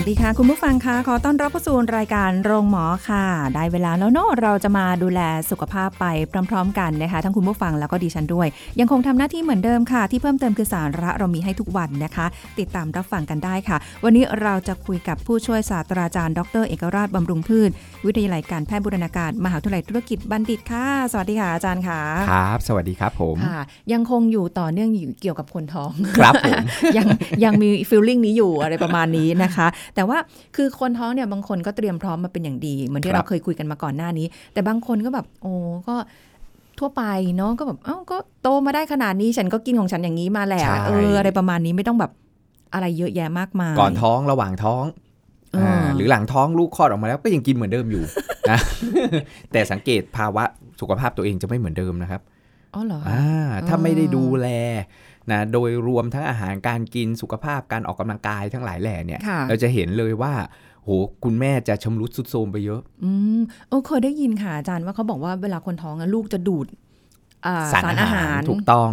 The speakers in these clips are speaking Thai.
วัสดีค่ะ คุณผู้ฟังคะขอต้อนรับเข้าสู่รายการโรงหมอค่ะ ได้เวลาแล้วเนาะเราจะมาดูแลสุขภาพไปพร้อม ๆ กันนะคะ ทั้งคุณผู้ฟังแล้วก็ดิฉันด้วย ยังคงทำหน้าที่เหมือนเดิมค่ะ ที่เพิ่มเติมคือสาระเรามีให้ทุกวันนะคะ ติดตามรับฟังกันได้ค่ะ วันนี้เราจะคุยกับผู้ช่วยศาสตราจารย์ ดร เอกราชบำรุงพืช วิทยาลัยการแพทย์บูรณาการมหาวิทยาลัยธุรกิจบัณฑิตค่ะ สวัสดีค่ะอาจารย์ค่ะครับ สวัสดีครับผมค่ะยังคงอยู่ต่อเนื่องอยู่เกี่ยวกับคนท้องครับผมยังยังมีฟีลลิ่งนี้อยู่อะไรประมาณนี้นะคะแต่ว่าคือคนท้องเนี่ยบางคนก็เตรียมพร้อมมาเป็นอย่างดี เหมือนที่ครับเราเคยคุยกันมาก่อนหน้านี้ แต่บางคนก็แบบโอ้ก็ทั่วไปเนาะก็แบบเอ้าก็โตมาได้ขนาดนี้ฉันก็กินของฉันอย่างนี้มาแหละใช่เอออะไรประมาณนี้ไม่ต้องแบบอะไรเยอะแยะมากมายก่อนท้องระหว่างท้องเอออ่าหรือหลังท้องลูกคลอดออกมาแล้วก็ยังกินเหมือนเดิมอยู่นะแต่สังเกตภาวะสุขภาพตัวเองจะไม่เหมือนเดิมนะครับอ๋อเหรออ่าถ้าไม่ได้อ๋อดูแล นะโดยรวมทั้งอาหารการกินสุขภาพการออกกำลังกายทั้งหลายแหล่เนี่ยค่ะเราจะเห็นเลยว่าโหคุณแม่จะชำรุดสุดโทรมไปเยอะ อืมเออเคยได้ยินค่ะอาจารย์ว่าเขาบอกว่าเวลาคนท้องอะลูกจะดูดอ่าสารอาหารถูกต้อง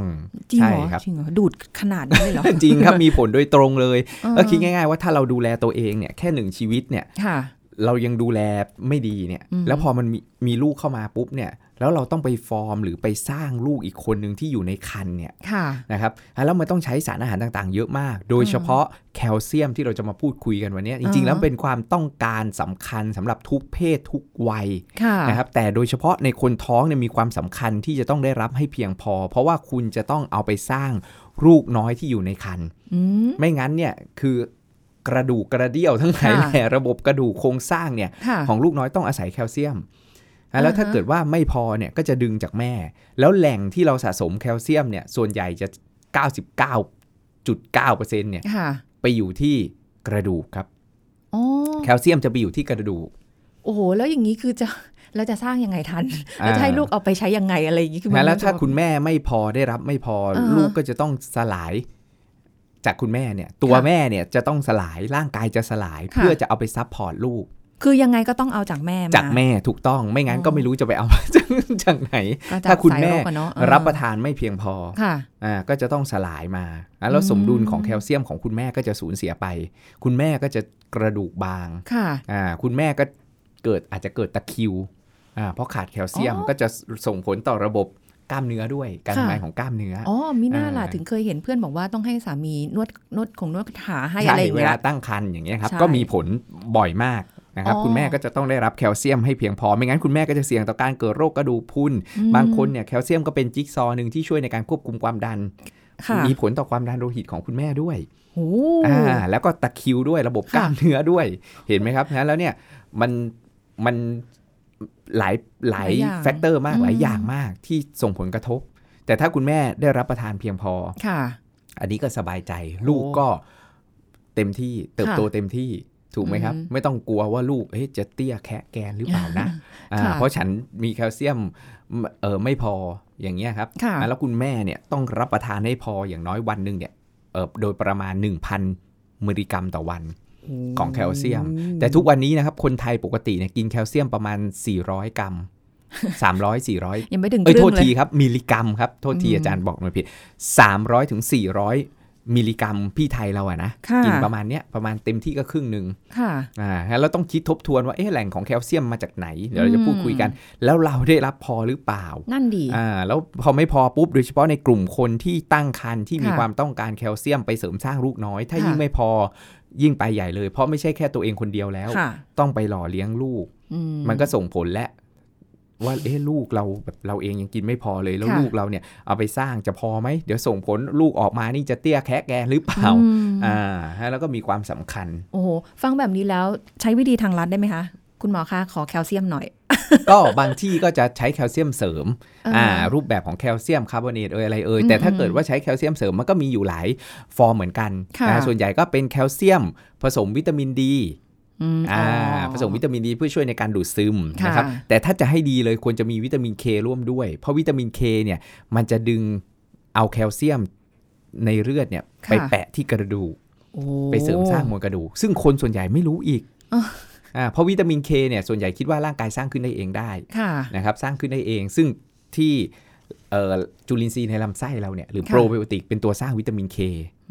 จริงใช่เหรอครับจริงเหรอดูดขนาดนี้เลยเหรอจริงครับมีผลโดยตรงเลยเออก็คิดง่ายๆว่าถ้าเราดูแลตัวเองเนี่ยแค่หนึ่งชีวิตเนี่ยค่ะเรายังดูแลไม่ดีเนี่ยอืมแล้วพอมันมีมีลูกเข้ามาปุ๊บเนี่ย แล้วเราต้องไปฟอร์มหรือไปสร้างลูกอีกคนหนึ่งที่อยู่ในคันเนี่ยค่ะนะครับแล้วมันต้องใช้สารอาหารต่างๆ เยอะมาก โดยเฉพาะแคลเซียมที่เราจะมาพูดคุยกันวันเนี้ยจริงๆ แล้วเป็นความต้องการสำคัญสำหรับทุกเพศทุกวัยค่ะนะครับแต่โดยเฉพาะในคนท้องเนี่ยมีความสำคัญที่จะต้องได้รับให้เพียงพอ เพราะว่าคุณจะต้องเอาไปสร้างลูกน้อยที่อยู่ในคันอืมไม่งั้นเนี่ยคือกระดูกกระเดี่ยวทั้งหลายค่ะแหล่ระบบกระดูกโครงสร้างเนี่ยค่ะของลูกน้อยต้องอาศัยแคลเซียมนะ แล้วถ้าอ่าฮะเกิดว่าไม่พอเนี่ยก็จะดึงจากแม่ แล้วแหล่งที่เราสะสมแคลเซียมเนี่ยส่วนใหญ่จะ 99.9%เนี่ยค่ะไปอยู่ที่กระดูกครับอ๋อแคลเซียมจะไปอยู่ที่กระดูก โอ้โห แล้วอย่างนี้คือจะเราจะสร้างยังไงทันอ่าแล้วจะให้ลูกเอาไปใช้ยังไงอะไรอย่างนี้คือมันนะแล้วถ้าจะคุณแม่ไม่พอได้รับไม่พออ่าฮะลูกก็จะต้องสลายจากคุณแม่เนี่ย ตัวค่ะแม่เนี่ยจะต้องสลายร่างกายจะสลายค่ะเพื่อจะเอาไปซับพอร์ตลูก คือยังไงก็ต้องเอาจากแม่มาจากแม่ถูกต้องไม่งั้นอ๋อก็ไม่รู้จะไปเอาจากจากไหนก็จะถ้าคุณแม่สยรกอะเนอะเออรับประทานไม่เพียงพอค่ะอ่าก็จะต้องสลายมาอะแล้วอืมสมดุลของแคลเซียมของคุณแม่ก็จะสูญเสียไป คุณแม่ก็จะกระดูกบางค่ะอ่าคุณแม่ก็เกิดอาจจะเกิดตะคริวอ่าเพราะขาดแคลเซียมอ๋อก็จะส่งผลต่อระบบกล้ามเนื้อด้วยการค่ะทำงานของกล้ามเนื้อออ๋อมิน่าล่ะอ่าถึงเคยเห็นเพื่อนบอกว่าต้องให้สามีนวดนวดของนวดขาให้ใช่อะไรอย่างเวเงี้ลายตั้งครรภ์อย่างเงี้ยครับใช่ก็มีผลบ่อยมาก นะครับอ๋อคุณแม่ก็จะต้องได้รับแคลเซียมให้เพียงพอ ไม่งั้นคุณแม่ก็จะเสี่ยงต่อการเกิดโรคกระดูกพรุนอืมบางคนเนี่ยแคลเซียมก็เป็นจิ๊กซอว์หนึ่งที่ช่วยในการควบคุมความดันค่ะมีผลต่อความดันโลหิตของคุณแม่ด้วยโอ้อ่าแล้วก็ตะคริวด้วยระบบค่ะกล้ามเนื้อด้วย เห็นไหมครับนะแล้วเนี่ยมันมันหลายหลาย factor มากหลายอย่างมากที่ส่งผลกระทบ แต่ถ้าคุณแม่ได้รับประทานเพียงพอค่ะ อันนี้ก็สบายใจ ลูกก็เต็มที่เติบโตค่ะเต็มที่ ถูกไหมครับอืมไม่ต้องกลัวว่าลูกเอ๊ะจะเตี้ยแคระแกร็นหรือเปล่านะอ่าค่ะเพราะฉันมีแคลเซียมเออไม่พออย่างเงี้ยครับค่ะอ่าแล้วคุณแม่เนี่ยต้องรับประทานให้พออย่างน้อยวันหนึ่งเนี่ยเออโดยประมาณ 1,000มิลลิกรัมต่อวันของแคลเซียม แต่ทุกวันนี้นะครับคนไทยปกติเนี่ยกินแคลเซียมประมาณ 400 กรัม300 400ยังไม่ถึงครึ่งเลย เอ้ยโทษทีครับมิลลิกรัมครับ โทษทีอืมอาจารย์บอกมาผิด300ถึง400 มิลลิกรัมพี่ไทยเราอะนะค่ะกินประมาณเนี้ยประมาณเต็มที่ก็ครึ่งหนึ่งค่ะอ่าแล้วเราต้องคิดทบทวนว่าเอ๊ะแหล่งของแคลเซียมมาจากไหน เดี๋ยวเราจะพูดอืมคุยกัน แล้วเราได้รับพอหรือเปล่า นั่นดีอ่าแล้วพอไม่พอปุ๊บโดยเฉพาะในกลุ่มคนที่ตั้งครรภ์ที่มีค่ะความต้องการแคลเซียมไปเสริมสร้างลูกน้อย ถ้าค่ะยิ่งไม่พอยิ่งไปใหญ่เลย เพราะไม่ใช่แค่ตัวเองคนเดียวแล้วค่ะต้องไปหล่อเลี้ยงลูกอืมันก็ส่งผลและ ว่าเอ๊ะลูกเราแบบเราเองยังกินไม่พอเลย แล้วค่ะลูกเราเนี่ยเอาไปสร้างจะพอไหม เดี๋ยวส่งผลลูกออกมานี่จะเตี้ยแคะแกนหรือเปล่าอืมอ่าฮะแล้วก็มีความสำคัญ โอ้โห ฟังแบบนี้แล้วใช้วิธีทางลัดได้ไหมคะ คุณหมอคะขอแคลเซียมหน่อย ก็บางที่ก็จะใช้แคลเซียมเสริมอ่าอ่ารูปแบบของแคลเซียมคาร์บอเนตเอยอะไรเอยอืมแต่ถ้าอืมเกิดว่าใช้แคลเซียมเสริมมันก็มีอยู่หลายฟอร์มเหมือนกันค่ะนะส่วนใหญ่ก็เป็นแคลเซียมผสมวิตามินดี อืมอ่าอ๋อผสมวิตามินดีเพื่อช่วยในการดูดซึมค่ะนะครับแต่ถ้าจะให้ดีเลยควรจะมีวิตามินเคร่วมด้วย เพราะวิตามินเคเนี่ยมันจะดึงเอาแคลเซียมในเลือดเนี่ยไปแปะที่กระดูกโอ้ไปเสริมสร้างมวลกระดูกซึ่งคนส่วนใหญ่ไม่รู้อีกอะอ่าเพราะวิตามินเคเนี่ยส่วนใหญ่คิดว่าร่างกายสร้างขึ้นได้เองได้ค่ะนะครับสร้างขึ้นได้เอง ซึ่งที่เอ่อจุลินทรีย์ในลำไส้เราเนี่ยหรือค่ะโปรไบโอติกเป็นตัวสร้างวิตามินเค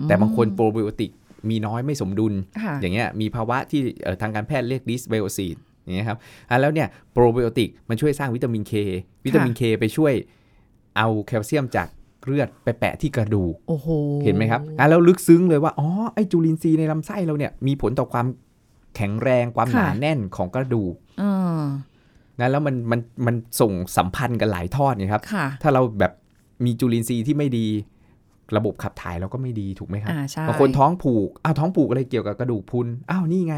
แต่บางคนโปรไบโอติก มีน้อยไม่สมดุลค่ะอย่างเงี้ยมีภาวะที่เอ่อทางการแพทย์เรียก dysbiosis อย่างเงี้ยครับอะแล้วเนี่ยโปรไบโอติกมันช่วยสร้างวิตามินเควิตามินเคไปช่วยเอาแคลเซียมจากเลือดไปแปะที่กระดูกโอ้โหเห็นไหมครับอะแล้วลึกซึ้งเลยว่าอ๋อไอ้จุลินทรีย์ในลำไส้เราเนี่ยมีผลต่อความแข็งแรงความหนาแน่นของกระดูกเออนะแล้วมันมันมันส่งสัมพันธ์กันหลายทอดไงครับค่ะถ้าเราแบบมีจุลินทรีย์ที่ไม่ดี ระบบขับถ่ายเราก็ไม่ดีถูกไหมครับอ่าใช่บางคนท้องผูกอ้าวท้องผูกอะไรเกี่ยวกับกระดูกพรุนอ้าวนี่ไง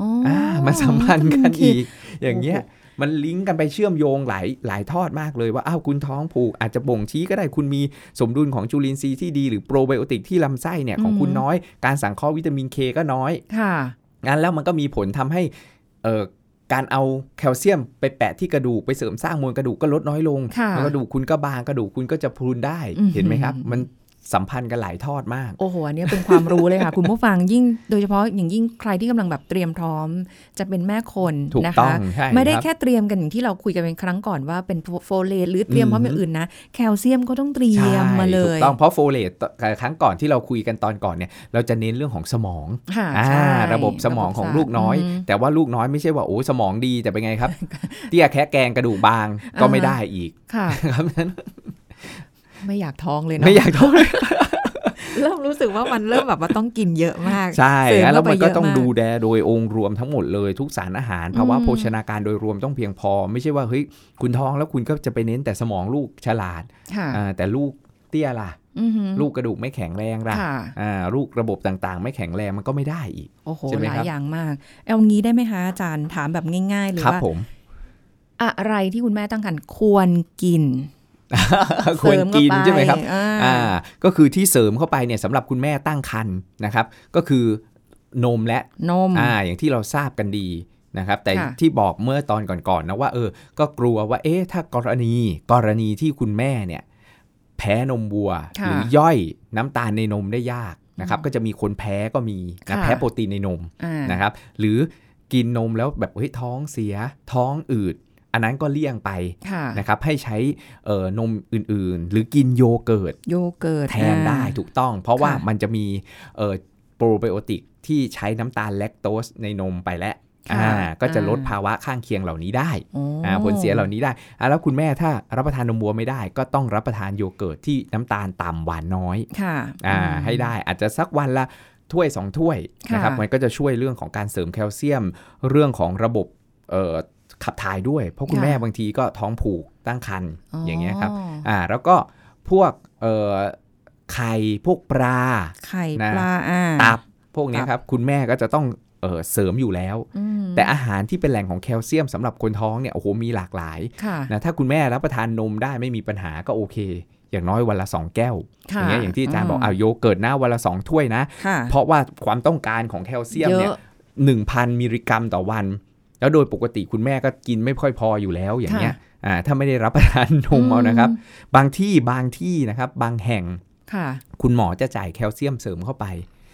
อ๋ออ่ามันสัมพันธ์กันโอเคอีก อย่างเงี้ยมันลิงก์กันไปเชื่อมโยงหลายหลายทอดมากเลยว่าอ้าวคุณท้องผูกอาจจะบ่งชี้ก็ได้คุณมีสมดุลของจุลินทรีย์ที่ดีหรือโปรไบโอติกที่ลำไส้เนี่ยของคุณน้อย การสังเคราะห์วิตามินเคก็น้อยค่ะงั้นแล้วมันก็มีผลทำให้เอ่อการเอาแคลเซียมไปแปะที่กระดูกไปเสริมสร้างมวลกระดูกก็ลดน้อยลงค่ะแล้วกระดูกคุณก็บางกระดูกคุณก็จะพรุนได้อือหือเห็นไหมครับ มัน สัมพันธ์กันหลายทอดมาก โอ้โห อันนี้เป็นความรู้เลยค่ะ คุณผู้ฟังยิ่งโดยเฉพาะอย่างยิ่งใครที่กำลังแบบเตรียมพร้อม จะเป็นแม่คนถูกนะต้อคะงใช่ไม่ได้รับแค่เตรียมกันอย่างที่เราคุยกันเป็นครั้งก่อนว่าเป็นโฟเลตหรือเตรียมพร้อมอย่างอื่นนะ แคลเซียมก็ต้องเตรียมมาเลถูยกต้องเพราะโฟเลตครั้งก่อนที่เราคุยกันตอนก่อนเนี่ยเราจะเน้นเรื่องของสมองค่ะอ่าใช่ระบบสมองของลูกน้อยแต่ว่าลูกน้อยไม่ใช่ว่าโอ้สมองดีแต่เป็นไงครับ เตี้ยแคระแกร็นกระดูกบางก็ไม่ได้อีกค่ะครับนั้น ไม่อยากท้องเลยเนาะไม่อยากท้องเลยเริ่มรู้สึกว่ามันเริ่มแบบว่าต้องกินเยอะมาก ใช่เสริมแล้วมันก็เข้าไปเยอะต้องมากดูแลโดยองค์รวมทั้งหมดเลยทุกสารอาหารภาวะอืมโภชนาการโดยรวมต้องเพียงพอ ไม่ใช่ว่าเฮ้ยคุณท้องแล้วคุณก็จะไปเน้นแต่สมองลูกฉลาดค่ะอ่าแต่ลูกเตี้ยล่ะอือหือลูกกระดูกไม่แข็งแรงล่ะค่ะอ่าลูกระบบต่างๆ ไม่แข็งแรงมันก็ไม่ได้อีกโอ้โหใช่ไหมหลาครัยบอย่างมาก เอางี้ได้ไหมคะอาจารย์ถามแบบง่ายๆเลยครับว่าผมอะไรที่คุณแม่ตั้งครรภ์ควรกิน ควรกินเสมเข้าปใช่ไหมครับอ่าอ่าก็คือที่เสริมเข้าไปเนี่ยสำหรับคุณแม่ตั้งครรภ์นะครับ ก็คือนมและนมอ่าอย่างที่เราทราบกันดีนะครับ แต่ค่ะที่บอกเมื่อตอนก่อนๆนะว่าเออ ก็กลัวว่าเอ๊ะถ้ากรณีกรณีที่คุณแม่เนี่ยแพ้นมวัวค่ะหรือย่อยน้ำตาลในนมได้ยากนะครับ ก็จะมีคนแพ้ก็มีนะค่ะแพ้โปรตีนในนมอ่านะครับ หรือกินนมแล้วแบบเฮ้ยท้องเสียท้องอืด อันนั้นก็เลี่ยงไปค่ะนะครับให้ใช้เอ่อนมอื่นๆ หรือกินโยเกิร์ตโยเกิร์ตแทนได้อ่าถูกต้อง เพราะว่าค่ะมันจะมีเอ่อโปรไบโอติกที่ใช้น้ำตาลแลคโตสในนมไปแล้วค่ะอ่าก็จะลดอ่าภาวะข้างเคียงเหล่านี้ได้โอ้อ่าผลเสียเหล่านี้ได้อ่าแล้วคุณแม่ถ้ารับประทานนมวัวไม่ได้ ก็ต้องรับประทานโยเกิร์ตที่น้ำตาลต่ำหวานน้อยค่ะอ่าอืมให้ได้อาจจะสักวันละถ้วย2ถ้วยนะครับค่ะมันก็จะช่วยเรื่องของการเสริมแคลเซียม เรื่องของระบบเอ่อ ขับถ่ายด้วย เพราะคุณแม่บางทีก็ท้องผูกตั้งครรภ์อย่างเงี้ยครับอ่าแล้วก็พวกเอ่อไข่พวกปลาไข่นะปลาอ่าตับพวกเนี้ยตับครับคุณแม่ก็จะต้องเอ่อเสริมอยู่แล้วอืมแต่อาหารที่เป็นแหล่งของแคลเซียมสำหรับคนท้องเนี่ยโอ้โหมีหลากหลายค่ะนะถ้าคุณแม่รับประทานนมได้ไม่มีปัญหาก็โอเค อย่างน้อยวันละ 2 แก้วอค่ะย่างเงี้ยอย่างที่อาจารย์บอกอ่าโยเกิร์ตนะวันละ 2 ถ้วยนะค่ะเพราะว่าความต้องการของแคลเซียมเยเนี่ยอะหนึ่งพันมิลลิกรัมต่อวัน แล้วโดยปกติคุณแม่ก็กินไม่ค่อยพออยู่แล้วอย่างเงี้ยอ่าถ้าไม่ได้รับประทานนมเอานะครับ บางที่บางที่นะครับ บางแห่งค่ะคุณหมอจะจ่ายแคลเซียมเสริมเข้าไป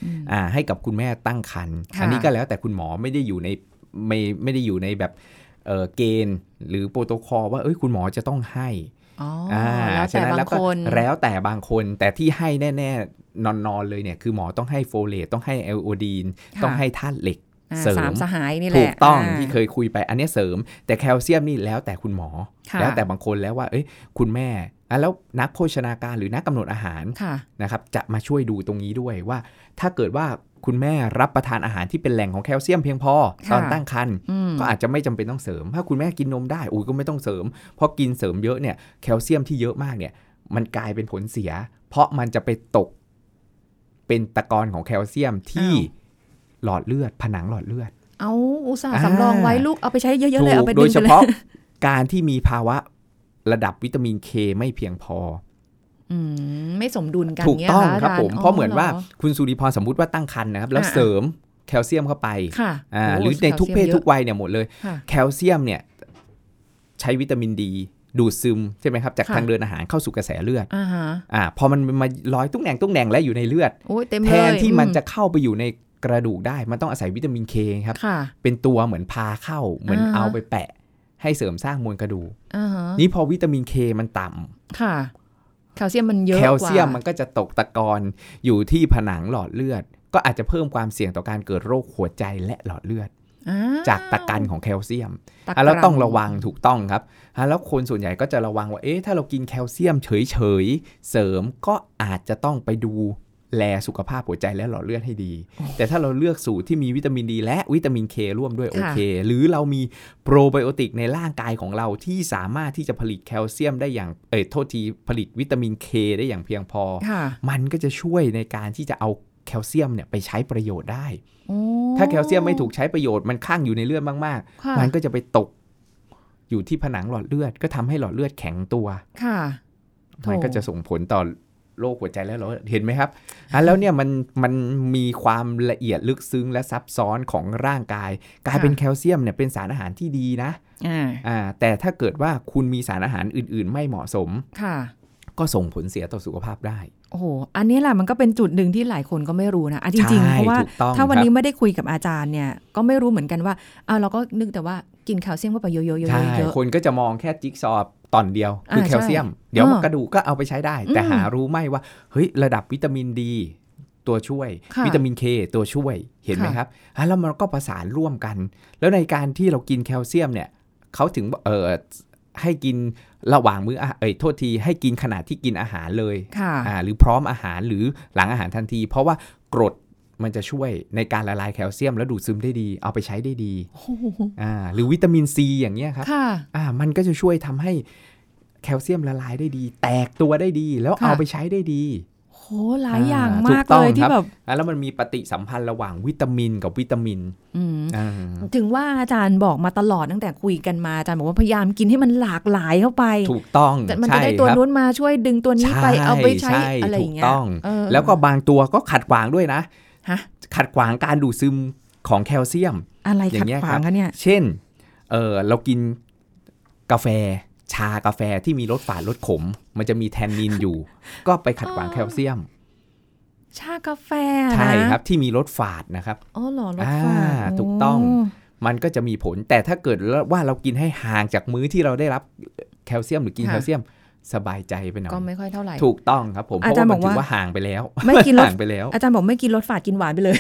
อืมอ่าให้กับคุณแม่ตั้งครรภ์ค่ะอันนี้ก็แล้วแต่คุณหมอไม่ได้อยู่ในไม่ไม่ได้อยู่ในแบบเอ่อเกณฑ์หรือโปรโตคอลว่าเอ้ยคุณหมอจะต้องให้อ๋ออาแล้วแต่ฉะนั้นแล้วก็แล้วบางคนแต่บางคน แต่ที่ให้แน่ ๆ นอนๆเลยเนี่ย คือหมอต้องให้โฟเลตต้องให้ไอโอดีนค่ะต้องให้ธาตุเหล็กอ่า เสริมสามสหายนี่แหละถูกต้องาที่เคยคุยไปอันเนี้ยเสริม แต่แคลเซียมนี่แล้วแต่คุณหมอค่ะแล้วแต่บางคนแล้วว่า เอ้ยคุณแม่อะแล้วนักโภชนาการหรือนักกำหนดอาหารค่ะนะครับ จะมาช่วยดูตรงนี้ด้วยว่า ถ้าเกิดว่าคุณแม่รับประทานอาหารที่เป็นแหล่งของแคลเซียมเพียงพอค่ะตอนตั้งครรภ์อืมก็อาจจะไม่จำเป็นต้องเสริม ถ้าคุณแม่กินนมได้อุ้ยก็ไม่ต้องเสริมเพราะกินเสริมเยอะเนี่ยแคลเซียมที่เยอะมากเนี่ย มันกลายเป็นผลเสีย เพราะมันจะไปตกเป็นตะกอนของแคลเซียมที่อ้าว หลอดเลือด ผนังหลอดเลือด เอาอุตส่าห์สำรองไว้ลูกเอาไปใช้เยอะๆเลยเอาไปโดดึยงเฉไปเลยพาะการที่มีภาวะระดับวิตามินเคไม่เพียงพออืมไม่สมดุลกันถูกเงี้ยต้องะครับจย์ผมเพราะเหมือนว่าหรคุณสุริพรสมมุติว่าตั้งครรภ์นะครับ แล้วอ่าเสริมแคลเซียมเข้าไปค่ะอ่าโหรือในทุกเพศแคลซียมทุกวัยเนี่ยหมดเลยค่ะแคลเซียมเนี่ย ใช้วิตามินดีดูดซึมใช่ไหมครับ จากค่ะทางเดินอาหารเข้าสู่กระแสเลือดอ่าฮะอ่าพอมันมาลอยตุ้งแหน่งตุ้งแหน่งและอยู่ในเลือดโอ้ยเต็มแทเลยนที่มันอืจะเข้าไปอยู่ใน กระดูกได้มันต้องอาศัยวิตามินเคครับค่ะเป็นตัวเหมือนพาเข้าเหมือนอ่าฮะเอาไปแปะ ให้เสริมสร้างมวลกระดูกอ่าฮะนี่พอวิตามินเคมันต่ำค่ะแคลเซียมมันเยอะแคลเซียมกว่ามันก็จะตกตะกอนอยู่ที่ผนังหลอดเลือด ก็อาจจะเพิ่มความเสี่ยงต่อการเกิดโรคหัวใจและหลอดเลือดอ้วจากตะกันของแคลเซียมตะอะแล้วกรัต้องระวังถูกต้องครับอะแล้วคนส่วนใหญ่ก็จะระวังว่า เอ๊ะ ถ้าเรากินแคลเซียมเฉยๆ เสริมก็อาจจะต้องไปดู แลสุขภาพหัวใจและหลอดเลือดให้ดี แต่ถ้าเราเลือกสูตรที่มีวิตามินดี และวิตามินเคร่วมด้วยโอเค หรือเรามีโปรไบโอติกในร่างกายของเราที่สามารถที่จะผลิตแคลเซียมได้อย่าง เอ้ยโทษทีผลิตวิตามินเคได้อย่างเพียงพอค่ะมันก็จะช่วยในการที่จะเอาแคลเซียมเนี่ยไปใช้ประโยชน์ได้โอ้ถ้าแคลเซียมไม่ถูกใช้ประโยชน์มันข้างอยู่ในเลือดมากค่ะๆมันก็จะไปตก อยู่ที่ผนังหลอดเลือดก็ทำให้หลอดเลือดแข็งตัว ค่ะโถมันก็จะส่งผลต่อ โรคหัวใจและหลอดเลือดเห็นไหมครับอะแล้วเนี่ยมันมันมีความละเอียดลึกซึ้งและซับซ้อนของร่างกาย กลายเป็นแคลเซียมเนี่ยเป็นสารอาหารที่ดีนะอ่าอ่าแต่ถ้าเกิดว่าคุณมีสารอาหารอื่น ๆ ไม่เหมาะสมค่ะก็ส่งผลเสียต่อสุขภาพได้ โอ้โห อันนี้แหละมันก็เป็นจุดหนึ่งที่หลายคนก็ไม่รู้นะอะจริงๆใช่เพราะว่าถูกต้องถ้าวันครับนี้ไม่ได้คุยกับอาจารย์เนี่ย ก็ไม่รู้เหมือนกันว่าอ้าวเราก็นึกแต่ว่า กินแคลเซียมเข้าไปเยอะๆเยอะๆใช่เยอะคนก็จะมองแค่จิ๊กซอว์ตอนเดียว คืออ่าแคลเซียมใช่เดี๋ยวอ่ากระดูกก็เอาไปใช้ได้ แต่อืมหารู้ไหมว่าเฮ้ยระดับวิตามินดีตัวช่วยค่ะวิตามินเคตัวช่วยเห็นไหมค่ะครับอะแล้วมันก็ประสานร่วมกัน แล้วในการที่เรากินแคลเซียมเนี่ยเขาถึงเออให้กินระหว่างมื้ออะเอ้ยโทษทีให้กินขณะที่กินอาหารเลยค่ะอ่าหรือพร้อมอาหารหรือหลังอาหารทันที เพราะว่ากรด มันจะช่วยในการละลายแคลเซียม แล้วดูดซึมได้ดี เอาไปใช้ได้ดีโอ้โหอ่าหรือวิตามินซีอย่างเงี้ยครับค่ะอ่ามันก็จะช่วยทำให้แคลเซียมละลายได้ดี แตกตัวได้ดี แล้วค่ะเอาไปใช้ได้ดีโหหลายอย่างอ่าถูมากกต้องเลยที่ครับแบบอะแล้วมันมีปฏิสัมพันธ์ระหว่างวิตามินกับวิตามินอืมอ่าถึงว่าอาจารย์บอกมาตลอดตั้งแต่คุยกันมาอาจารย์บอกว่าพยายามกินให้มันหลากหลายเข้าไป ถูกต้องแต่มันจะใช่ได้ตัวครับนู้นมาช่วยดึงตัวนี้ไปใช่เอาไปใช้ใช่อะไรอย่างเงี้ยถูกต้องเออแล้วก็บางตัวก็ขัดขวางด้วยนะ ฮะขัดขวางการดูดซึมของแคลเซียม อะไรอย่าขัดงเงี้ยขวาครังบคะเนี่ย เช่น เออเรากินกาแฟ ชากาแฟที่มีรสฝาดรสขม มันจะมีแทนนินอยู่ ก็ไปขัดขวางอ๋อแคลเซียม ชากาแฟนะใช่ครับที่มีรสฝาดนะครับอ๋อเหรอรถอ่าฝาดถูกต้องโมันก็จะมีผลแต่ถ้าเกิดว่าเรากินให้ห่างจากมื้อที่เราได้รับแคลเซียมหรือกินค่ะแคลเซียม สบายใจไปหน่อยก็ไม่ค่อยเท่าไหร่ถูกต้องครับผมเพอาราะจารย์ว่ามันบอกถือว่าว่าห่างไปแล้ว ไม่กินรสห่างไปแล้ว อาจารย์บอกไม่กินรสฝาดกินหวานไปเลย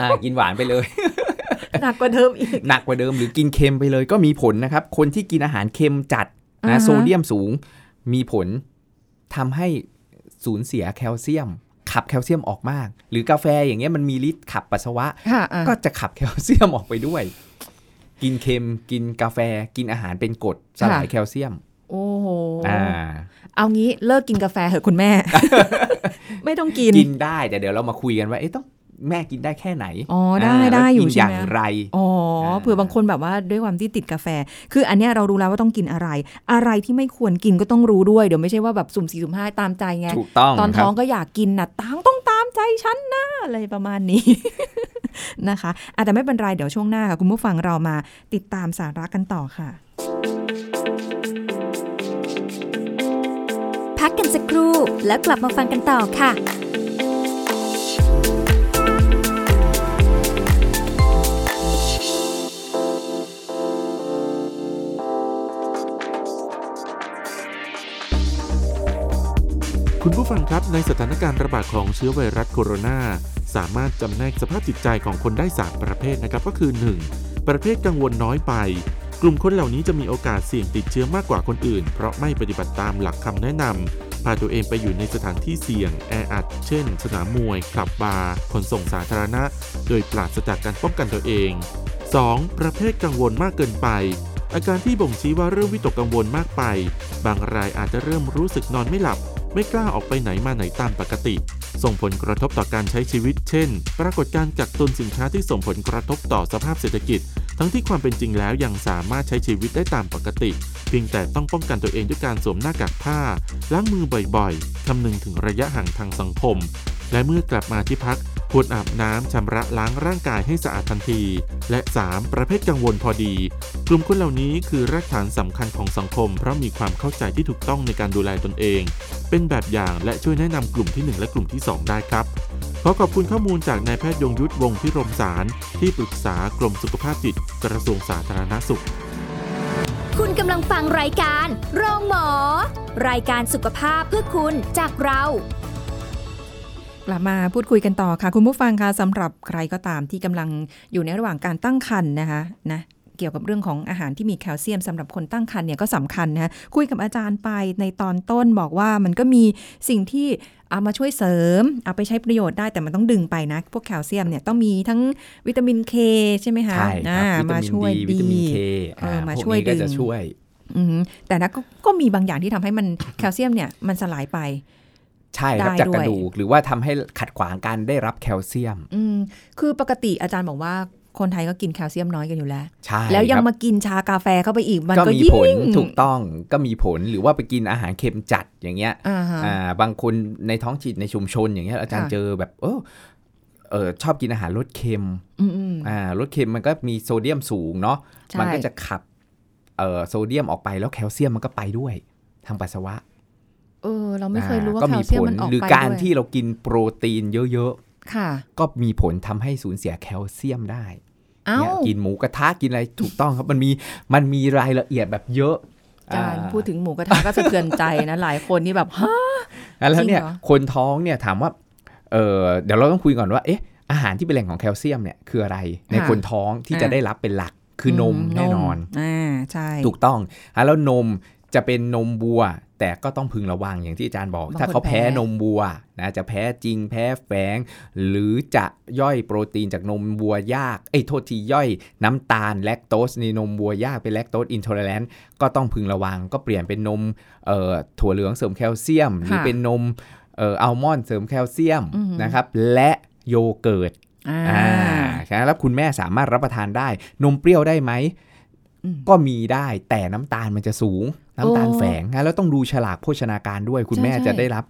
อ่ากินหวานไปเลยหนักกว่าเดิมอีกหนักกว่าเดิมหรือกินเค็มไปเลยก็มีผลนะครับ คนที่กินอาหารเค็มจัดอ่านะฮะโซเดียมสูงมีผลทำให้สูญเสียแคลเซียม ขับแคลเซียมออกมาก หรือกาแฟอย่างเงี้ยมันมีฤทธิ์ขับปัสสาวะค่ะอะก็จะขับแคลเซียมออกไปด้วย กินเค็มกินกาแฟกินอาหารเป็นกรดสลายแคลเซียม โอ้โหอ่าเอางี้เลิกกินกาแฟเถอะคุณแม่ ไม่ต้องกิน กินได้แต่เดี๋ยวเรามาคุยกันว่าเอ๊ะต้องแม่กินได้แค่ไหน อ๋อ ได้าได้แล้วอยู่กินใช่อย่าไหมงไร อ๋อ เผื่อบางคนแบบว่าด้วยความที่ติดกาแฟ คืออันเนี้ยเรารู้แล้วว่าต้องกินอะไร อะไรที่ไม่ควรกินก็ต้องรู้ด้วย เดี๋ยวไม่ใช่ว่าแบบสุ่มสี่สุ่มห้าตามใจไง ถูกต้อง ตอนคท้รัอบงก็อยากกินนะตังต้องตามใจฉันนะอะไรประมาณนี้นะคะอาจจะแต่ไม่เป็นไร เดี๋ยวช่วงหน้าค่ะ คุณผู้ฟังเรามาติดตามสาระกันต่อค่ะพั กันสักครู่ แล้วกลับมาฟังกันต่อค่ะคุณผู้ฟังครับในสถานการณ์ระบาดของเชื้อไวรัสโคโรนาสามารถจำแนกสภาพจิตใจของคนได้ 3 ประเภทนะครับก็คือ 1. ประเภทกังวลน้อยไป กลุ่มคนเหล่านี้จะมีโอกาสเสี่ยงติดเชื้อมากกว่าคนอื่น เพราะไม่ปฏิบัติตามหลักคำแนะนำาตัวเองไปอยู่ในสถานที่เสี่ยงแออัด เช่น สนามมวย คลับบาร์ ขนส่งสาธารณะ โดยปราศจากการป้องกันตัวเอง 2. ประเภทกังวลมากเกินไป อาการที่บ่งชี้ว่าเริ่มวิตกกังวลมากไป บางรายอาจจะเริ่มรู้สึกนอนไม่หลับ ไม่ไม่กล้าออกไปไหนมาไหนตามปกติ ส่งผลกระทบต่อการใช้ชีวิต เช่น ปรากฏการณ์กักตุนสินค้าที่ส่งผลกระทบต่อสภาพเศรษฐกิจ ทั้งที่ความเป็นจริงแล้วยังสามารถใช้ชีวิตได้ตามปกติ เพียงแต่ต้องป้องกันตัวเองด้วยการสวมหน้ากากผ้า ล้างมือบ่อยๆ คำนึงถึงระยะห่างทางสังคม และเมื่อกลับมาที่พักควรอาบน้ำชำระล้างร่างกายให้สะอาดทันที และ 3. ประเภทกังวลพอดี กลุ่มคนเหล่านี้คือรากฐานสำคัญของสังคม เพราะมีความเข้าใจที่ถูกต้องในการดูแลตนเอง เป็นแบบอย่างและช่วยแนะนำกลุ่มที่ 1 และกลุ่มที่ 2 ได้ครับ ขอขอบคุณข้อมูลจากนายแพทย์ยงยุทธวงศ์พิรมสาร ที่ปรึกษากรมสุขภาพจิตกระทรวงสาธารณสุข คุณกำลังฟังรายการโรงหมอ รายการสุขภาพเพื่อคุณจากเรากลับมาพูดคุยกันต่อค่ะ คุณผู้ฟังคะสำหรับใครก็ตามที่กำลังอยู่ในระหว่างการตั้งครรภ์นะคะนะ เกี่ยวกับเรื่องของอาหารที่มีแคลเซียมสำหรับคนตั้งครรภ์เนี่ยก็สำคัญนะคุยกับอาจารย์ไปในตอนต้นบอกว่ามันก็มีสิ่งที่เอามาช่วยเสริม เอาไปใช้ประโยชน์ได้แต่มันต้องดึงไปนะ พวกแคลเซียมเนี่ยต้องมีทั้งวิตามินเคใช่ไหมคะใช่ครับอ่าวิตามามินช่วยดีวิตามินเคเออมาพกช่วยนี้ก็ดึจะงช่วยอืมแต่นะก็ก็มีบางอย่างที่ทำให้มันแคลเซียมเนี่ยมันสลายไปใช่ครับได้จากกด้วยระดูกหรือว่าทำให้ขัดขวางการได้รับแคลเซียม อืมคือปกติอาจารย์บอกว่า คนไทยก็กินแคลเซียมน้อยกันอยู่แล้ว ใช่ แล้วยังครับมากินชากาแฟเข้าไปอีก มันก็ก็มียิ่งผลถูกต้องก็มีผลหรือว่าไปกินอาหารเค็มจัดอย่างเงี้ยอ่าฮะอ่าบางคนในท้องถิ่นในชุมชนอย่างเงี้ยอาจารย์ค่ะเจอแบบเออเออชอบกินอาหารรสเค็มอืมอืมอ่ารสเค็มมันก็มีโซเดียมสูงเนาะใช่มันก็จะขับเอ่อโซเดียมออกไปแล้วแคลเซียมมันก็ไปด้วย ทางปัสสาวะเออเราไม่เคยรู้ว่าก็แคมีลเซียผมลมันออกหรือไปการด้วยที่เรากินโปรตีนเยอะค่ะๆก็มีผลทำให้สูญเสียแคลเซียมได้เอ้าเนี่ย กินหมูกระทะกินอะไรถูกต้องครับมันมีมันมีรายละเอียดแบบเยอะอาจารย์อ่าพูดถึงหมูกระทะก็สะเทือนใจนะหลายคนนี่แบบฮะแล้วเนี่ยจริงเหรอคนท้องเนี่ยถามว่าเออเดี๋ยวเราต้องคุยก่อนว่าเอ๊ะอาหารที่เป็นแหล่งของแคลเซียมเนี่ยคืออะไรในคนท้องที่จะได้รับเป็นหลักคือนมแน่นอนอ่าใช่ถูกต้องอะแล้วนมจะเป็นนมวัว แต่ก็ต้องพึงระวังอย่างที่อาจารย์บอกบางคนถ้าเขาแพ้แพ้นมวัวนะจะแพ้จริงแพ้แฝง หรือจะย่อยโปรตีนจากนมวัวยากเอ้ยโทษทีย่อยน้ำตาลแลคโตสในนมวัวยากเป็นแลคโตสอินโทรแลนก็ต้องพึงระวัง ก็เปลี่ยนเป็นนมเอ่อถั่วเหลืองเสริมแคลเซียม หรือเป็นนมเอ่ออัลมอนด์เสริมแคลเซียมนะครับและโยเกิร์ตอ่าอ่าแล้วคุณแม่สามารถรับประทานได้ นมเปรี้ยวได้ไหมอืมก็มีได้แต่น้ำตาลมันจะสูง น้ำตาลโอ้แฝงนะแล้วต้องดูฉลากโภชนาการด้วย คุณใช่แม่ใช่จะได้รับ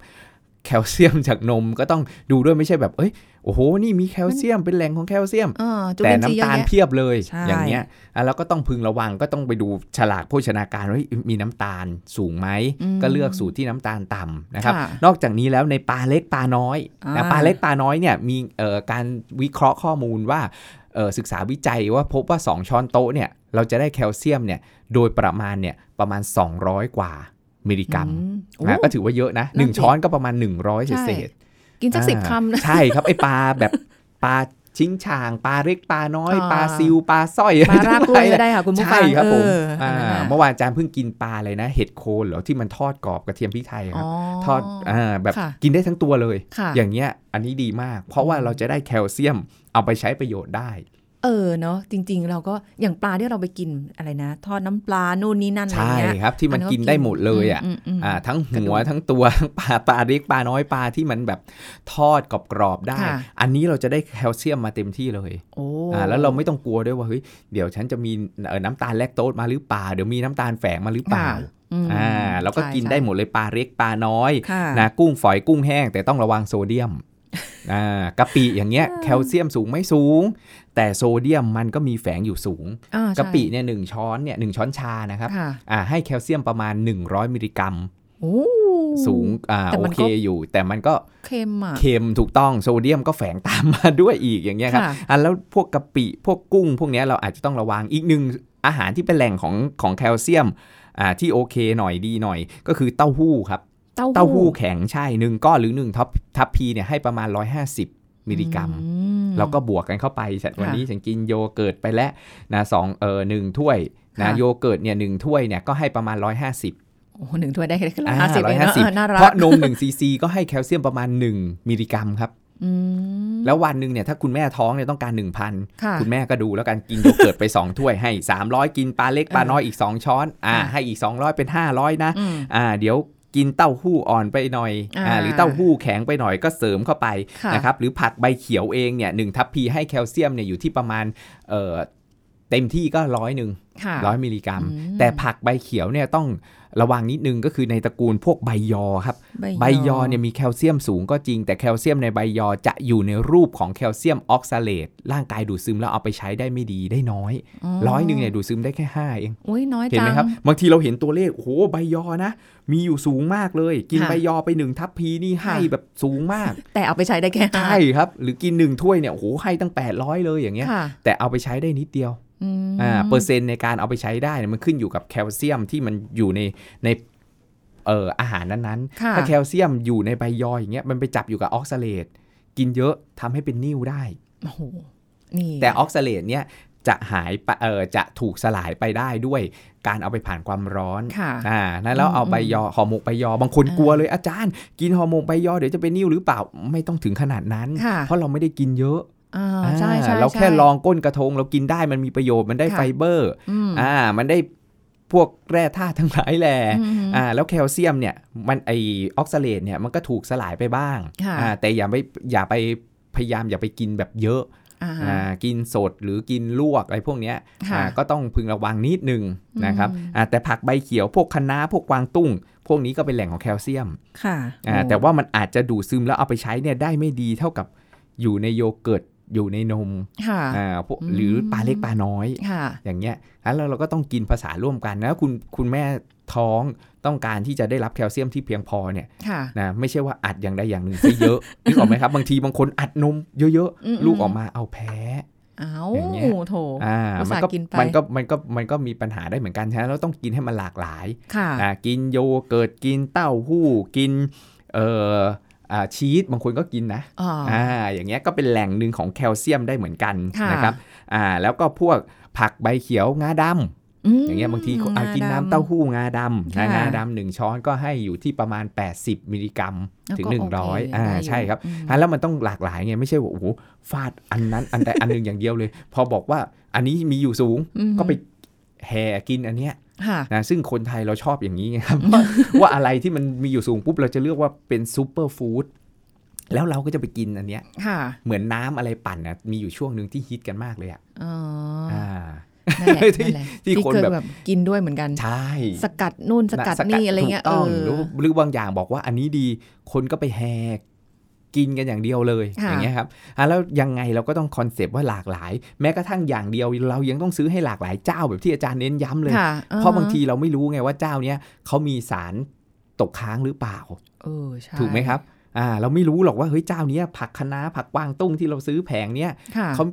แคลเซียมจากนมก็ต้องดูด้วยไม่ใช่แบบ เอ้ยโอ้โห นี่มีแคลเซียมเป็นแหล่งของแคลเซียมอ่าจุแต่ลินทรีย์เยน้ำอะตาลแยะเพียบเลยใช่อย่างเงี้ยอะแล้วก็ต้องพึงระวังก็ต้องไปดูฉลากโภชนาการว่าเฮ้ยมีน้ำตาลสูงไหมอืมก็เลือกสูตรที่น้ำตาลต่ำนะครับค่ะนอกจากนี้แล้วในปลาเล็กปลาน้อยนะอ่าปลาเล็กปลาน้อยเนี่ยมีเอ่อการวิเคราะห์ข้อมูลว่าเอ่อ ศึกษาวิจัยว่าพบว่า 2 ช้อนโต๊ะเนี่ยเราจะได้แคลเซียมเนี่ยโดยประมาณเนี่ยประมาณ 200 กว่ามิลลิกรัมอืมโอ้นะก็ถือว่าเยอะนะหนึ่งนั่นสิช้อนก็ประมาณ 100ใช่เศษกินสักอ่าสิบคำนะใช่ครับไอปลาแบบปลา ชิงช่างปลาเล็กปลาน้อยอ่าปลาซิวปลาสร้อยปลารากกล้วยก็ได้ค่ะคุณผู้ฟัใช่งครับผมเอออ่านั่นน่ะเมื่อวานอาจารย์เพิ่งกินปลาเลยนะ เห็ดโคนเหรอที่มันทอดกรอบกระเทียมพริกไทยครับทอดอ่าแบบค่ะกินได้ทั้งตัวเลยค่ะอย่างเงี้ยอันนี้ดีมาก เพราะว่าเราจะได้แคลเซียมเอาไปใช้ประโยชน์ได้ เออเนาะจริง ๆ เราก็อย่างปลาที่เราไปกินอะไรนะ ทอดน้ำปลานู่นนี่นั่นอะไรใช่เงี้ยครับที่มันกินได้หมดเลยอะมมอ่าทั้งกระหัดูวกทั้งตัวทั้งปลาปลาเล็กปลาน้อยปลาที่มันแบบทอดกรอบๆได้ค่ะอันนี้เราจะได้แคลเซียมมาเต็มที่เลยโอ้อ่าแล้วเราไม่ต้องกลัวด้วยว่าเฮ้ยเดี๋ยวฉันจะมีเอ่อน้ำตาลแลคโตสมาหรือเปล่าเดี๋ยวมีน้ำตาลแฝงมาหรือเปล่าค่ะมอ่าเราก็ใช่กินใช่ได้หมดเลยปลาเล็กปลาน้อยค่ะนะกุ้งฝอยกุ้งแห้งแต่ต้องระวังโซเดียมอ่า กะปิอย่างเงี้ยแคลเซียมสูงไม่สูง แต่โซเดียมมันก็มีแฝงอยู่สูงอ่าใช่กะปิเนี่ยหนึ่งช้อนเนี่ยหนึ่งช้อนชานะครับค่ะอ่าให้แคลเซียมประมาณ 100 มิลลิกรัมโอ้สูงอ่าแต่โอมันเคก็อยู่ แต่มันก็เค็มอะเค็มถูกต้องโซเดียมก็แฝงตามมาด้วยอีกอย่างเงี้ยครับค่ะอะแล้วพวกกะปิพวกกุ้ง พวกเนี้ยเราอาจจะต้องระวังอีกหนึ่งอาหารที่เป็นแหล่งของของแคลเซียมอ่าที่โอเคหน่อยดีหน่อย ก็คือเต้าหู้ครับ เต้าหู้แข็งใช่หนึ่งก้อนหรือหนึ่งทัพทัพพีเนี่ยให้ประมาณ 150 มิลลิกรัมอืมเราก็บวกกันเข้าไปฉันค่ะวันนี้ฉันกินโยเกิร์ตไปแล้วนะสองเออหนึ่งถ้วยนะค่ะโยเกิร์ตเนี่ยหนึ่งถ้วยเนี่ยก็ให้ประมาณ 150โอ้โหหนึ่งถ้วยได้แค่ร้อยอ่าห้าสิบร้อเอยงห้าเนอะสิบเออน่ารัเพกราะนม1ซีซีก็ให้แคลเซียมประมาณ1มิลลิกรัมครับอืมแล้ววันหนึ่งเนี่ยถ้าคุณแม่ท้องเนี่ยต้องการ1,000ค่ะคุณแม่ก็ดูแล้วกันกินโยเกิร์ตไป2ถ้วยให้300กินปลาเล็กปลาน้อยอีก2ช้อนอ่าค่ะให้อีก200เป็น500นะอืมอ่าเดี๋ยว กินเต้าหู้อ่อนไปหน่อยอ่าอ่าหรือเต้าหู้แข็งไปหน่อยก็เสริมเข้าไปค่ะนะครับหรือผักใบเขียวเองเนี่ยหนึ่งทัพพีให้แคลเซียมเนี่ยอยู่ที่ประมาณเอ่อเต็มที่ก็ร้อยหนึ่งค่ะร้อยมิลลิกรัมอืมแต่ผักใบเขียวเนี่ยต้อง ระวังนิดนึงก็คือในตระกูลพวกใบยอครับ ใบยอเนี่ยมีแคลเซียมสูงก็จริง แต่แคลเซียมในใบยอจะอยู่ในรูปของ calcium oxalate ร่างกายดูดซึมแล้วเอาไปใช้ได้ไม่ดีได้น้อยร้อยหนึ่งเนี่ยดูดซึมได้แค่ห้าเองอุ้ยน้อยเห็นจัไหมงครับบางทีเราเห็นตัวเลขโอ้โหใบยอนะ มีอยู่สูงมากเลย กินค่ะใบยอไปหนึ่งทัพพีนี่ให้ค่ะแบบสูงมาก แต่เอาไปใช้ได้แค่ห้าใช่ครับ หรือกินหนึ่งถ้วยเนี่ยโอ้โหให้ตั้ง800เลยอย่างเงี้ยค่ะแต่เอาไปใช้ได้นิดเดียวอืมอ่าเปอร์เซ็นต์ในการเอาไปใช้ได้เนี่ยมันขึ้นอยู่กับแคลเซียมที่มันอยู่ในในเอ่ออาหารนั้นๆค่ะถ้าแคลเซียมอยู่ในใบยออย่างเงี้ยมันไปจับอยู่กับออกซาเลตกินเยอะทำให้เป็นนิ่วได้โอ้โหนี่แต่ออกซาเลตเนี่ยจะหายไปเออจะถูกสลายไปได้ด้วยการเอาไปผ่านความร้อนค่ะอ่านั่นแล้วเอาอืมใบยอห่อหมกใบยอบางคนอ่ากลัวเลยอาจารย์ กินห่อหมกใบยอเดี๋ยวจะเป็นนิ่วหรือเปล่าไม่ต้องถึงขนาดนั้นค่ะเพราะเราไม่ได้กินเยอะอ่าใช่ใช่อ่าเราแค่ใช่ลองก้นกระทง เรากินได้มันมีประโยชน์มันได้ค่ะไฟเบอร์อืมอ่ามันได้ พวกแร่ธาตุทั้งหลายแหละอืมอ่าแล้วแคลเซียมเนี่ยมันไอ้ oxalate เนี่ยมันก็ถูกสลายไปบ้างค่ะอ่าแต่อย่าไปอย่าไปพยายามอย่าไปกินแบบเยอะอ่าอ่ากินสดหรือกินลวกอะไรพวกเนี้ยค่ะอ่าก็ต้องพึงระวังนิดนึงนะครับอืมอ่าแต่ผักใบเขียวพวกคะน้าพวกกวางตุ้ง พวกนี้ก็เป็นแหล่งของแคลเซียมค่ะอ่าโอ้แต่ว่ามันอาจจะดูดซึมแล้วเอาไปใช้เนี่ยได้ไม่ดีเท่ากับอยู่ในโยเกิร์ต อยู่ในนมค่ะอ่าพวกอืมหรือปลาเล็กปลาน้อยค่ะอย่างเงี้ยแล้วเราก็ต้องกินผสมร่วมกันนะคุณคุณแม่ท้องต้องการที่จะได้รับแคลเซียมที่เพียงพอเนี่ยค่ะนะไม่ใช่ว่าอัดอย่างใดอย่างหนึ่งซะเยอะนึกออกไหมครับ บางทีบางคนอัดนมเยอะอืมๆลูกออกมาเอาแพ้เอาอย่างเงี้ยโถอ่าอุตมัส่าห์ก็กินไปมันก็มันก็มันก็มีปัญหาได้เหมือนกันฉะนั้นเราต้องกินให้มันหลากหลายค่ะอ่ากินโยเกิร์ตกินเต้าหู้กินเอ่ออ่า ชีสบางคนก็กินนะอ๋ออ่าอย่างเงี้ยก็เป็นแหล่งหนึ่งของแคลเซียมได้เหมือนกันค่ะนะครับอ่าแล้วก็พวกผักใบเขียวงาดำมอย่างเงี้ยบางทีอะงากินน้ำดำเต้าหู้งาดำค่ะนะงาดำหนึ่งช้อนก็ให้อยู่ที่ประมาณ 80 มิลลิกรัมถึงก็โเค100อ่าได้ยู่ใช่ครับอืมอะแล้วมันต้องหลากหลายไงไม่ใช่ว่าโอ้โหฟาดอันนั้นอันใดอันหนึ่งอย่างเดียวเลย พอบอกว่าอันนี้มีอยู่สูงอืมก็ไปแห่กินอันเนี้ยค่ะ นะซึ่งคนไทยเราชอบอย่างนี้ไงครับว่าว่าอะไรที่มันมีอยู่สูงปุ๊บเราจะเลือกว่าเป็นซูเปอร์ฟู้ดแล้วเราก็จะไปกินอันเนี้ยค่ะเหมือนน้ำอะไรปั่นนะมีอยู่ช่วงหนึ่งที่ฮิตกันมากเลยอะอ๋ออ่านั่นแหละที่นั่นแหละที่คนเคยแบบแบบกินด้วยเหมือนกันใช่สกัดนู่นสกัดนี่อะไรเงี้ยถูกต้องเออหรือหรือบางอย่างบอกว่าอันนี้ดีคนก็ไปแหก กินกันอย่างเดียวเลยค่ะอย่างเงี้ยครับอะแล้วยังไงเราก็ต้อง concept ว่าหลากหลาย แม้กระทั่งอย่างเดียวเรายังต้องซื้อให้หลากหลายเจ้าแบบที่อาจารย์เน้นย้ำเลยค่ะเพราะบางทีเราไม่รู้ไงว่าเจ้าเนี้ยเขามีสารตกค้างหรือเปล่าเออใช่ถูกไหมครับอ่าเราไม่รู้หรอกว่าเฮ้ยเจ้าเนี้ยผักคะน้าผักกวางตุ้งที่เราซื้อแผงเนี้ยค่ะเขา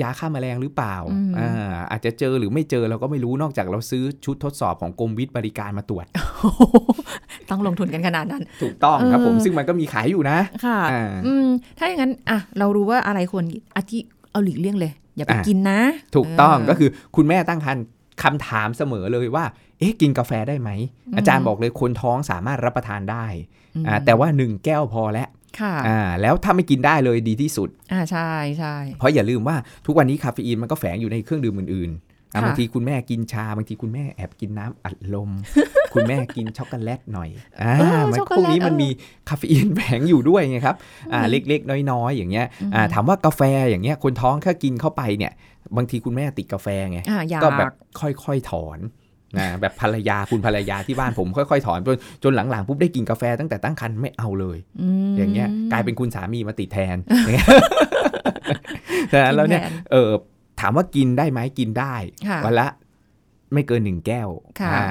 ยาฆ่าแมลงหรือเปล่าอืมอ่าอาจจะเจอหรือไม่เจอเราก็ไม่รู้นอกจากเราซื้อชุดทดสอบของกรมวิทย์บริการมาตรวจ ต้องลงทุนกันขนาดนั้น ถูกต้องครับผมเออซึ่งมันก็มีขายอยู่นะ ค่ะอ่าอืมถ้าอย่างนั้นอะเรารู้ว่าอะไรควรกินอาทิเอาหลีกเลี่ยงเลย อย่าไปอะกินนะ ถูกต้องเก็คือคุณแม่ตั้งครรภ์คำถามเสมอเลยว่า เอ๊ะ กินกาแฟได้ไหมอืมอาจารย์บอกเลยคนท้องสามารถรับประทานได้อืมอ่าแต่ว่า1แก้วพอแล้ว ค่ะอ่าแล้วถ้าไม่กินได้เลยดีที่สุดอ่าใช่ใช่เพราะอย่าลืมว่าทุกวันนี้คาเฟอีนมันก็แฝงอยู่ในเครื่องดื่มอื่นๆอะค่ะบางทีคุณแม่กินชา บางทีคุณแม่แอบกินน้ำอัดลม คุณแม่กินช็อกโกแลตหน่อยอ่าเออมันช็อกโกพวกช็อกโกแลตนี้มันเออมีคาเฟอีนแฝงอยู่ด้วยไงครับอ่าอืมเล็กๆ น้อยๆ อย่างเงี้ยอืมอ่าถามว่ากาแฟอย่างเงี้ยคนท้องแค่กินเข้าไปเนี่ย บางทีคุณแม่ติดกาแฟไงอ่าอยากก็แบบค่อยๆถอน นะแบบภรรยาคุณภรรยาที่บ้านผมค่อยๆถอนจนจนหลังๆปุ๊บได้กินกาแฟตั้งแต่ตั้งครรภ์ไม่เอาเลยมอย่างเงี้ยกลายเป็นคุณสามีมาติดแทนอย่างเงี้ยฉะนั้นแล้วเนี่ยกินแทนเออถามว่ากินได้ไหมกินได้ค่ะวันละไม่เกินหนึ่งแก้วค่ะอ่า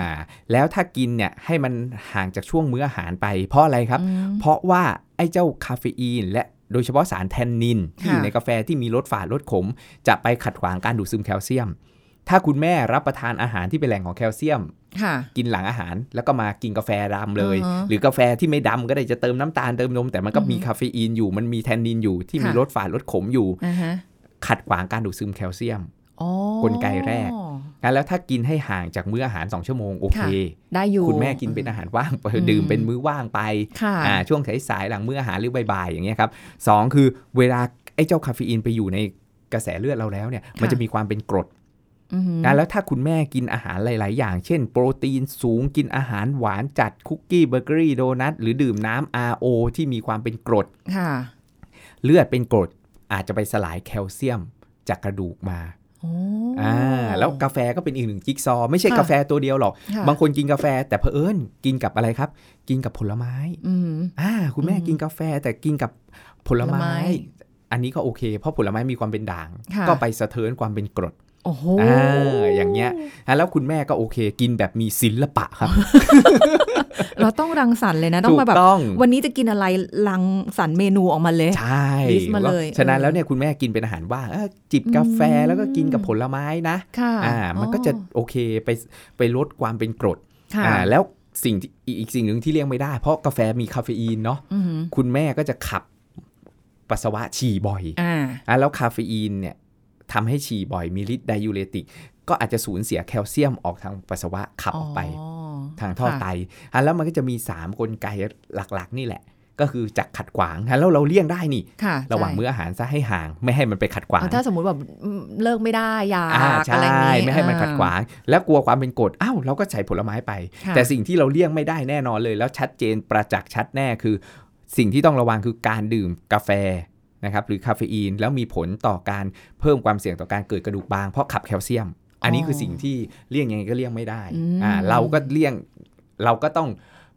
แล้วถ้ากินเนี่ยให้มันห่างจากช่วงมื้ออาหารไป เพราะอะไรครับอืมเพราะว่าไอ้เจ้าคาเฟอีนและโดยเฉพาะสารแทนนินที่อยู่ค่ะในกาแฟที่มีรสฝาดรสขม จะไปขัดขวางการดูดซึมแคลเซียม ถ้าคุณแม่รับประทานอาหารที่เป็นแหล่งของแคลเซียมค่ะกินหลังอาหารแล้วก็มากินกาแฟดำเลยอ่าฮะหรือกาแฟที่ไม่ดำก็ได้จะเติมน้ำตาลเติมนม แต่มันก็อือฮึมีคาเฟอีนอยู่ มันมีแทนนินอยู่ที่มีค่ะรสฝาดรสขมอยู่อ่าฮะขัดขวางการดูดซึมแคลเซียมอ๋อกลไกแรกงั้นแล้วถ้ากินให้ห่างจากมื้ออาหาร 2 ชั่วโมงโอเค ได้อยู่ คุณแม่กินเป็นอาหารว่างอืมดื่มเป็นมื้อว่างไปค่ะอ่าช่วงสายๆหลังมื้ออาหารหรือบ่ายๆอย่างเงี้ยครับสองคือเวลาไอ้เจ้าคาเฟอีนไปอยู่ในกระแสเลือดเราแล้วเนี่ย มันจะมีความเป็นกรดอือหือ นะแล้วถ้าคุณแม่กินอาหารหลาย ๆ อย่าง เช่น โปรตีนสูงกินอาหารหวานจัดคุกกี้เบเกอรี่โดนัทหรือดื่มน้ำ RO ที่มีความเป็นกรดค่ะเลือดเป็นกรดอาจจะไปสลายแคลเซียมจากกระดูกมาโอ้อ่าแล้วกาแฟก็เป็นอีกหนึ่งจิ๊กซอว์ไม่ใช่ค่ะกาแฟตัวเดียวหรอกค่ะบางคนกินกาแฟแต่เผอิญกินกับอะไรครับ กินกับผลไม้อือหืออ่าคุณแม่อืมกินกาแฟแต่กินกับผลผลไม้ไม้ อันนี้ก็โอเค เพราะผลไม้มีความเป็นด่างค่ะก็ไปสะเทินความเป็นกรด โอ้โหอ่าอย่างเงี้ยอะแล้วคุณแม่ก็โอเค กินแบบมีศิลปะครับ เราต้องรังสรรค์เลยนะ ต้อถูงกมาแบบต้องวันนี้จะกินอะไรรังสรรค์เมนูออกมาเลยใชลิสต์มาเลยฉะนั้นเออแล้วเนี่ยคุณแม่กินเป็นอาหารว่างเออจิบกาแฟอืมแล้วก็กินกับผลไม้นะค่ะอ่ามันก็จะโอเคไปไปลดความเป็นกรดค่ะอ่าแล้วสิ่งที่อีกอีกสิ่งหนึ่งที่เลี่ยงไม่ได้ เพราะกาแฟมีคาเฟอีนเนาะอือหือคุณแม่ก็จะขับปัสสาวะฉี่บ่อยอ่าอะแล้วคาเฟอีนเนี่ย ทำให้ฉี่บ่อยมีฤทธิ์ diuretic ก็อาจจะสูญเสียแคลเซียมออกทางปัสสาวะขับออกไป ทางท่อค่ะไตอะแล้วมันก็จะมี 3 กลไกหลักๆ นี่แหละ ก็คือจากขัดขวางอะแล้วเราเลี่ยงได้นี่ค่ะระหว่างใช่มื้ออาหารซะให้ห่าง ไม่ให้มันไปขัดขวางเอาถ้าสมมุติแบบอืมเลิกไม่ได้อยากอ่าอะใช่ไรอย่างงี้ไม่ให้มันขัดขวาง แล้วกลัวความเป็นกรดอ้าวเราก็ใส่ผลไม้ไปค่ะแต่สิ่งที่เราเลี่ยงไม่ได้แน่นอนเลย แล้วชัดเจนประจักษ์ชัดแน่คือ สิ่งที่ต้องระวังคือการดื่มกาแฟ นะครับหรือคาเฟอีนแล้วมีผลต่อการเพิ่มความเสี่ยงต่อการเกิดกระดูกบาง เพราะขับแคลเซียม อันนี้คือสิ่งที่เลี่ยงยังไงก็เลี่ยงไม่ได้อืมอ่าเราก็เลี่ยงเราก็ต้อง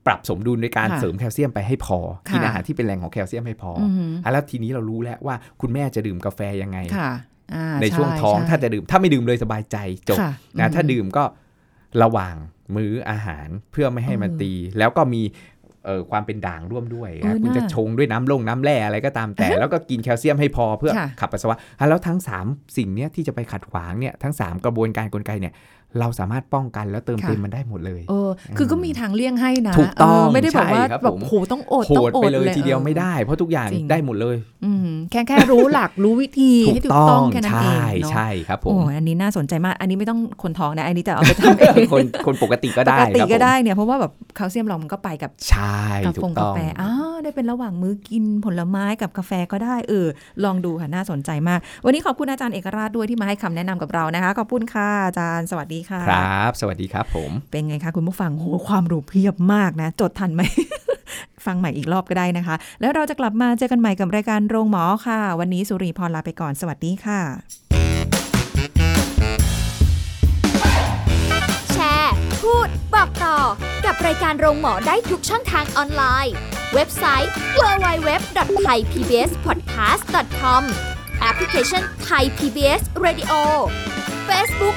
ปรับสมดุลในการค่ะเสริมแคลเซียมไปให้พอค่ะกินอาหารที่เป็นแหล่งของแคลเซียมให้พอออือหืออะแล้วทีนี้เรารู้แล้วว่าคุณแม่จะดื่มกาแฟยังไงค่ะอ่าในช่วงช่ท้องใช่ถ้าจะดื่มถ้าไม่ดื่มเลยสบายใจจบค่ะนะอืมถ้าดื่มก็ระหว่างมื้ออาหารเพื่อไม่ให้มันเออตี แล้วก็มีเอ่อ ความเป็นด่างร่วมด้วยเออนะคุณน่าจะชงด้วยน้ำลงน้ำแร่อะไรก็ตามแต่ แล้วก็กินแคลเซียมให้พอเพื่อค่ะขับปัสสาวะอะแล้วทั้ง 3 สิ่งเนี้ยที่จะไปขัดขวางเนี่ยทั้ง 3 กระบวนการกลไกเนี่ยเราสามารถป้องกันแล้วเติมค่ะเต็มมันได้หมดเลยเออคือก็มีทางเลี่ยงให้นะถูกต้องเไม่ได้บอกว่าใช่ครับแบบผมโหต้องอดโหต้องดอไปดเลยทีเดียวออไม่ได้เพราะทุกอย่างจริงได้หมดเลยอืมแค่แค่รู้หลักรู้วิธีถูให้กถูกต้ต้อองงแค่นั้นเองใช่เนาะใช่ครับผมโอ้ยอันนี้น่าสนใจมาก อันนี้ไม่ต้องคนท้องนะ อันนี้จะเอาไปทำเองคนคนปกติก็ได้ปกติครับก็ผมได้เนี่ยเพราะว่าแบบแคลเซียมเรามันก็ไปกับใช่กาถูแฟกกาต้องแฟอ้าวได้เป็นระหว่างมื้อกินผลไม้กับกาแฟก็ได้เออลองดูค่ะน่าสนใจมาก วันนี้ขอบคุณอาจารย์เอกราชด้วยที่มาให้คำแนะนำกับเรานะคะขอบคุณค่ะอาจารย์สวัสดีค่ะ ครับ สวัสดีครับผม เป็นไงคะคุณผู้ฟังโหความรู้เพียบมากนะ จดทันไหม ฟังใหม่อีกรอบก็ได้นะคะ แล้วเราจะกลับมาเจอกันใหม่กับรายการโรงหมอค่ะ วันนี้สุรีพรลาไปก่อน สวัสดีค่ะ แชร์ พูด บอกต่อ กับรายการโรงหมอได้ทุกช่องทางออนไลน์ เว็บไซต์ www.thaipbspodcast.com แอปพลิเคชัน Thai PBS Radio Facebook